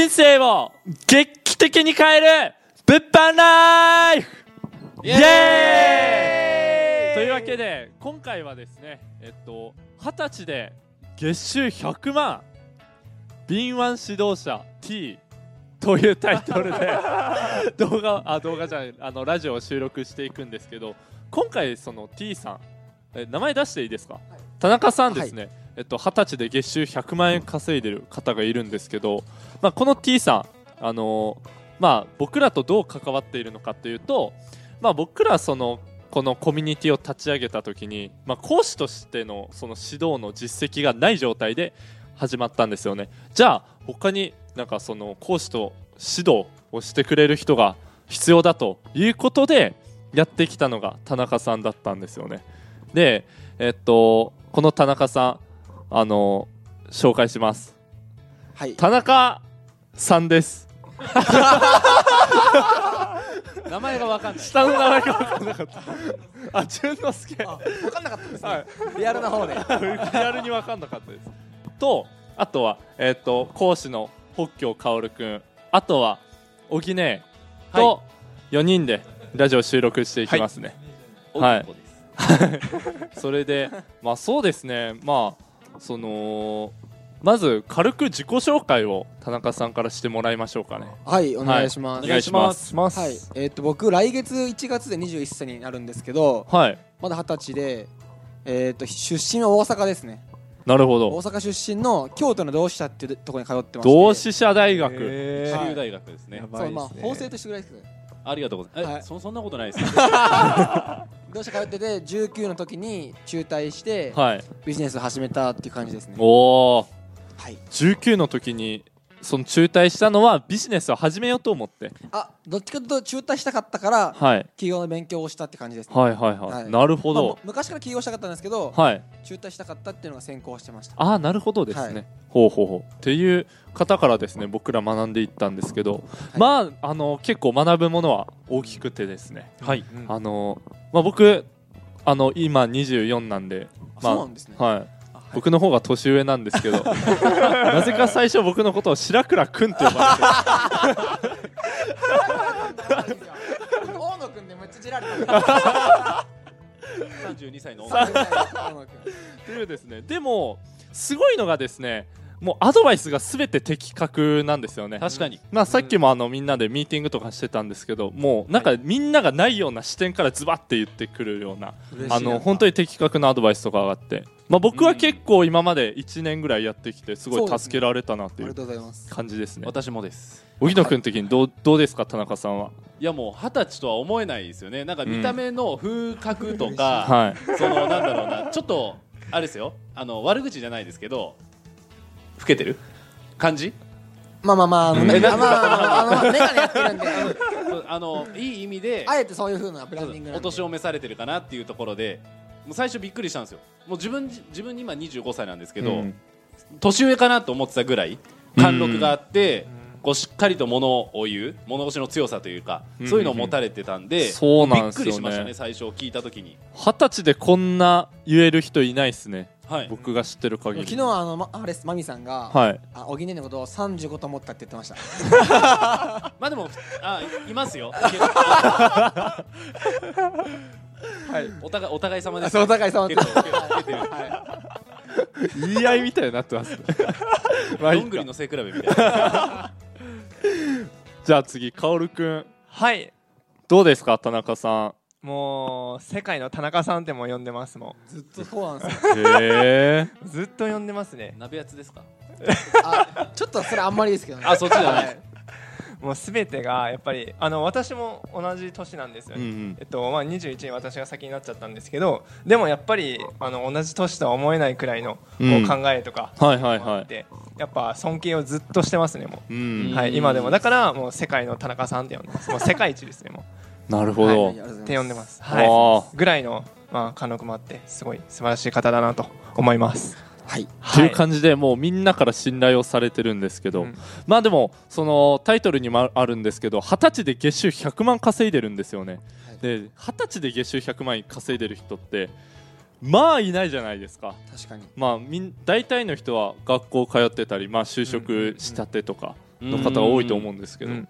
人生を劇的に変える。物販ライフ。イエーイ。というわけで今回はですねえっと二十歳で月収100万。敏腕指導者 T というタイトルで 動画あ動画じゃないあのラジオを収録していくんですけど今回その T さんえ名前出していいですか、田中さんですね、えっと、20歳で月収100万円稼いでる方がいるんですけど、まあ、この T さん、あのーまあ、僕らとどう関わっているのかというと、まあ、僕らそのこのコミュニティを立ち上げた時に、まあ、講師としてのその指導の実績がない状態で始まったんですよね。じゃあ他になんかその講師と指導をしてくれる人が必要だということでやってきたのが田中さんだったんですよね。でえっとこの田中さんあの紹介します。はい。田中さんです。名前がわかんない。下の名前が分かんなかった。あ淳之介。あ、分かんなかったですね。はい。リアルな方で。リアルに分かんなかったです。とあとは、えっと講師の北京薫君あとは小木ねと4人でラジオ収録していきますね、はい。男です。それでまあそうですね。まあそのまず軽く自己紹介を田中さんからしてもらいましょうかね。はい、お願いします。お願いします。はい、えっと、僕、来月1月で21歳になるんですけど、はい。まだ二十歳で、えっと、出身は大阪ですね。なるほ大ど阪出身の京都の同志社っていうところに通ってまして。同志社大学、一はい流大学ですね。そう、まあ、法政としてぐらいですけど。ありがとうございます。はい。えそそんなことないです。同志社通ってて、19の時に中退して、はい。ビジネスを始めたっていう感じですね。おおはい。19の時にその中退したのはビジネスを始めようと思って。あ、どっちかというと中退したかったから、はい。企業の勉強をしたって感じですね。はいはいはい、はい。なるほまあど、昔から起業したかったんですけど、はい。中退したかったっていうのが先行してました。ああなるほどですね、はい。ほうほうほう。っていう方からですね僕ら学んでいったんですけど、まああの結構学ぶものは大きくてですね、はい。あのまあ僕あの今24なんであまあそうなんですね。はい僕の方が年上なんですけど なぜか最初僕のことを白倉くんって呼ばれて。大野くんでめっちゃじられた。32歳の。大女野くん。っていうですね。でもすごいのがですねもうアドバイスが全て的確なんですよね。確かに。まあ、さっきもあのみんなでミーティングとかしてたんですけどもうなんかみんながないような視点からズバッて言ってくるようなあの本当に的確なアドバイスとかがあって、まあ、僕は結構今まで1年ぐらいやってきてすごい助けられたなっていう。感じですね。私もです。荻野君的にどうどうですか田中さんは？いやもう二十歳とは思えないですよね。なんか見た目の風格とか、はい。そのなんだろうな。ちょっとあれですよ。あの悪口じゃないですけど老けてる？感じ？まあまあまあ、あの、うん。ね、まあまあまあ、あの、メガネやってるんで、あのいい意味であえてそういう風なブランディング。お年を召されてるかなっていうところでもう最初びっくりしたんですよ。もう自分自分今25歳なんですけど、うん。年上かなと思ってたぐらい貫禄があって、こうしっかりと物を言う物腰の強さというか、うん。そういうのを持たれてたんで、そうなんですよね。びっくりしましたね最初聞いた時に。二十歳でこんな言える人いないですねはい。僕が知ってる限り。昨日あの、ま、あれです、マミさんが、はい。あ、おぎねのことを35と思ったって言ってました。まあでもあいますよ。はい。お互いお互い様です、そう、お互い様。と。結構結構受けてる言い合いみたいになってます。ねどんぐりの背比べみたいな。じゃあ次薫くん。はい。どうですか田中さもう世界の田中さんっても呼んでますもずっとそうなん。ですよ。ずっと呼んでますね。鍋やつですか？あ、ちょっとそれあんまりですけどね。あそっちじゃないはい。もう全てがやっぱりあの私も同じ年なんですよね、うんうん。えっとまあ、21に私が先になっちゃったんですけどでもやっぱりあの同じ年とは思えないくらいのこううん考えとか、はいはいはい。あってやっぱ尊敬をずっとしてますねもう。う、ん。はい、今でも。だからもう世界の田中さんって呼んでます。もう世界一ですねもなるほど、って呼んでます、あはい、ぐらいの、まあ、貫禄もあってすごい素晴らしい方だなと思います。はい。っていう感じでもうみんなから信頼をされてるんですけど、うん。まあでもそのタイトルにもあるんですけど二十歳で月収100万稼いでるんですよね、はい。で二十歳で月収100万稼いでる人ってまあいないじゃないですか。確かに。まあみん大体の人は学校通ってたり、まあ、就職したてとか、の方が多いと思うんですけど、うん。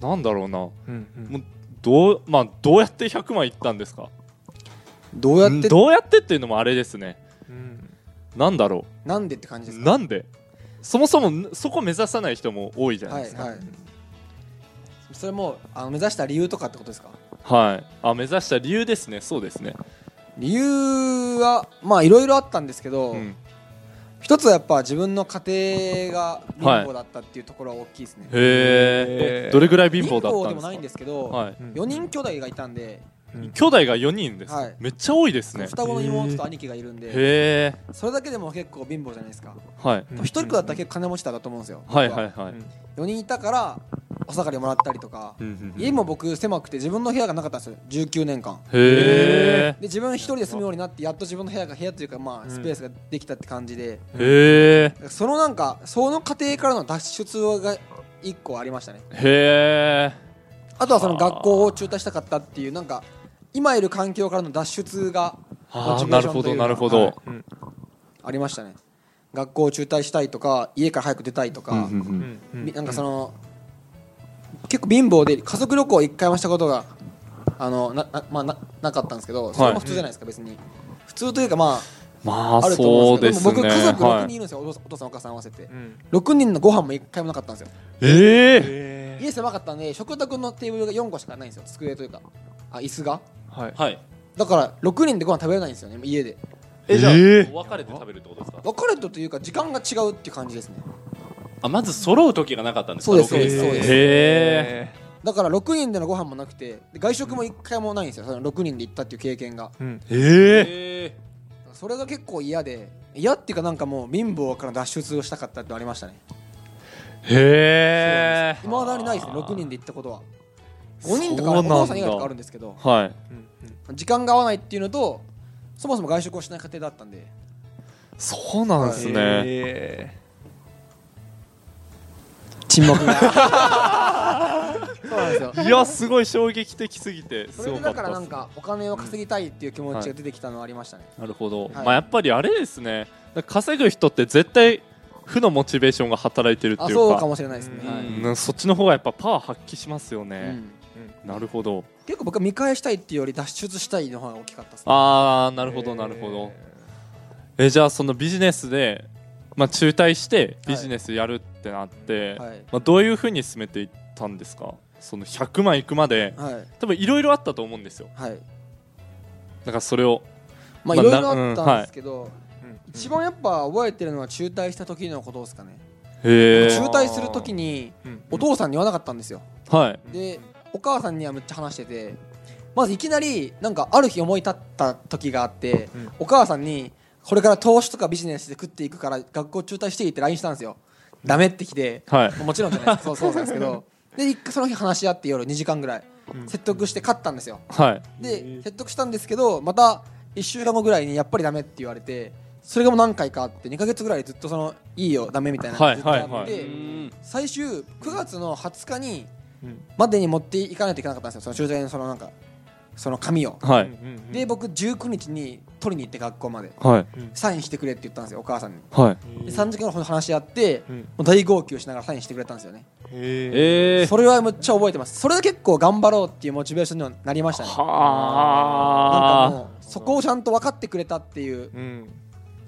なんだろうな。うんうん。もうどうまあどうやって100万いったんですか？どうやって？どうやってっていうのもあれですね。うん。なんだろなんでって感じうですか？なんで？そもそもそこ目指さない人も多いじゃないですか。はいはい。それもあの目指した理由とかってことですか？はい、あ目指した理由ですね。そうですね、理由はまあいろいろあったんですけど、うん、一つはやっぱ自分の家庭が貧乏だったっていうところは大きいですね、へえどれぐらい貧乏だったんですか？でもないんですけど、はい、うん4人兄弟がいたんでうん。兄弟が4人です、はい。めっちゃ多いですね。双子の妹と兄貴がいるんでへえそれだけでも結構貧乏じゃないですか。はい。一人っ子だったら結構金持ちだと思うんですよ。はい。は。いはい、4人いたからお下がりもらったりとか。うんうんうん。家も僕狭くて自分の部屋がなかったんですよ。19年間。へで自分一人で住むようになってやっと自分の部屋が部屋というかまあうん。スペースができたって感じで、えへそのなんかその家庭からの脱出が一個ありましたね。えへえあとはその学校を中退したかったっていうなんか今いる環境からの脱出があモチベーなるほどーションというか。なるほど、はい。ありましたね。学校を中退したいとか家から早く出たいとか、うんうんうん。みなんかその、結構貧乏で家族旅行一回もしたことがあのなな,、まあ、ななかったんですけどそれも普通じゃないですか、別に。普通というかままあああると思そううんですねですけどでも僕家族6はい人いるんですよ、お父さんお父さんお母さん合わせて。うん。6人のご飯も一回もなかったんですよ。ええ家狭かったんで食卓のテーブルが4個しかないんですよ机というか。あ椅子が？はい。はい。だから6人でご飯食べれないんですよね家で。えじゃあ、えー。分かれて食べるってことですか？別れたというか時間が違うっていう感じですねあまず揃う時がなかったんですか？そうですそうですそうです。へだから6人でのご飯もなくてで外食も1回もないんですよ。その6人で行ったっていう経験が。うん。えええそれが結構嫌で嫌っていうかなんかもう貧乏から脱出をしたかったってのありましたね。へえいまだにないですね6人で行ったことは。5人とかお父さん以外とかあるんですけどはい。うん時間が合わないっていうのとそもそも外食をしない家庭だったんで。そうなんですね、へ沈黙が。そうなんですよ。いやすごい衝撃的すぎてそれですごかったっすだからなんかお金を稼ぎたいっていう気持ちが出てきたのはありましたね、なるほど、はい。まあやっぱりあれですね。稼ぐ人って絶対負のモチベーションが働いてるっていうか。あそうかもしれないですね、うん。はい。うんそっちの方がやっぱパワー発揮しますようね、ん。なるほど。結構僕は見返したいっていうより脱出したいの方が大きかったですね。ああなるほどなるほど。えじゃあそのビジネスで、まあ、中退してビジネスやるってなって、はい。まあ、どういうふうに進めていったんですか？その100万いくまではい。多分いろいろあったと思うんですよ。はい。だからそれを。まあまあいろいろあったんですけど、うん一番やっぱ覚えてるのは中退した時のことですかね。へえ中退する時にうん。お父さんに言わなかったんですよ。はい。でお母さんにはめっちゃ話しててまずいきなりなんかある日思い立った時があって、うん。お母さんにこれから投資とかビジネスで食っていくから学校中退していいって LINE したんですよ。ダメってきてはい。もちろんじゃない。ですかそうそうなんですけど。で一回その日話し合って夜2時間ぐらいうん。説得して勝ったんですよ。はい。で説得したんですけどまた1週間後ぐらいにやっぱりダメって言われてそれがもう何回かあって2か月ぐらいずっとそのいいよダメみたいなはいずっとあって、最終9月の20日にうん。までに持っていかないといけなかったんですよ。その駐在のそのなんかその紙を。はい。で僕19日に取りに行って学校まで。はい。サインしてくれって言ったんですよお母さんに。はい。で3時間ほど話し合ってうん。もう大号泣しながらサインしてくれたんですよね。へえー、それはむっちゃ覚えてます。それで結構頑張ろうっていうモチベーションにはなりましたね。なんかはもうそこをちゃんと分かってくれたっていう。うん。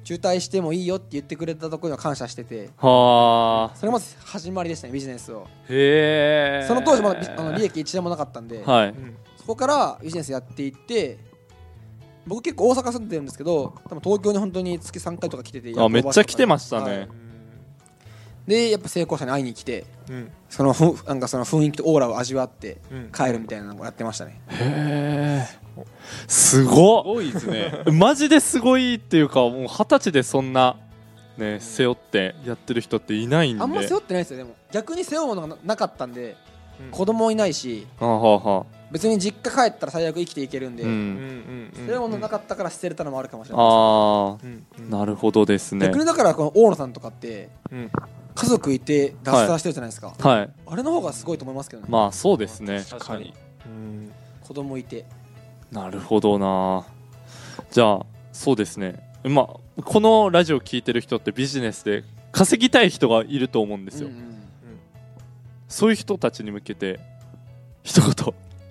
中退してもいいよって言ってくれたところには感謝してて。あはあ。それまず始まりでしたねビジネスを。へえその当時まだビあの利益一円もなかったんで。はい。うんそこからビジネスやっていって僕結構大阪住んでるんですけど多分東京に本当に月3回とか来ててあめっちゃ来てましたね。はい。でやっぱ成功者に会いに来てうん。そのふなんかその雰囲気とオーラを味わってうん。帰るみたいなのをやってましたね。へえすすごっ。ごいですね。マジですごいっていうかもう二十歳でそんなね背負ってやってる人っていないんで。あんま背負ってないですよ。でも逆に背負うものがななかったんでうん子供いないし別に実家帰ったら最悪生きていけるんで、ううん。んうん背負うものなかったから捨てれたのもあるかもしれないですああなるほどですね。逆にだからこの大野さんとかってうん。家族いて脱サラしてるじゃないですか、はい。あれの方がすごいと思いますけどね、まあそうですね。確かに。うん。子供いて。なるほどな。じゃあそうですね。まあこのラジオ聞いてる人ってビジネスで稼ぎたい人がいると思うんですよ、うんうんそういう人たちに向けて一言。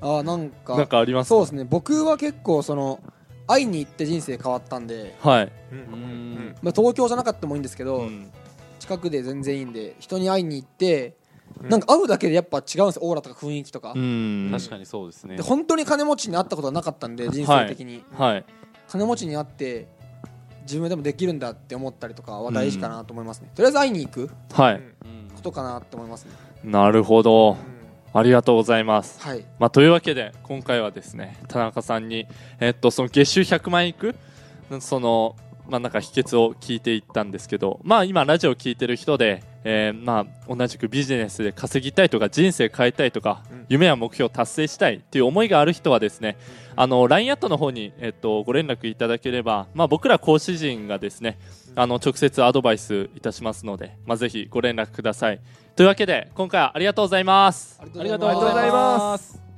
あーなんかなんかありますか？そうですね。僕は結構その会いに行って人生変わったんで、はい、うん。まあ、東京じゃなかったもいいんですけど、うん。近くで全然いいんで人に会いに行って、うん。なんか会うだけでやっぱ違うんですよ。オーラとか雰囲気とか、うん。確かにそうですね。で本当に金持ちに会ったことはなかったんで人生的に、はい。金持ちに会って自分でもできるんだって思ったりとかは大事かなと思いますね、とりあえず会いに行くはい、うん。ことかなって思いますねなるほど。ありがとうございます。はい。まあ、というわけで今回はですね田中さんに、えっと、その月収100万円いく？その、まあ、なんか秘訣を聞いていったんですけど、まあ、今ラジオを聞いてる人で、えーまあ、同じくビジネスで稼ぎたいとか人生変えたいとか、うん。夢や目標を達成したいっていう思いがある人はですね、あの LINE アットの方に、えっと、ご連絡いただければ、まあ、僕ら講師陣がですねあの直接アドバイスいたしますので、まあ、ぜひご連絡ください。というわけで今回はありがとうございます。ありがとうございます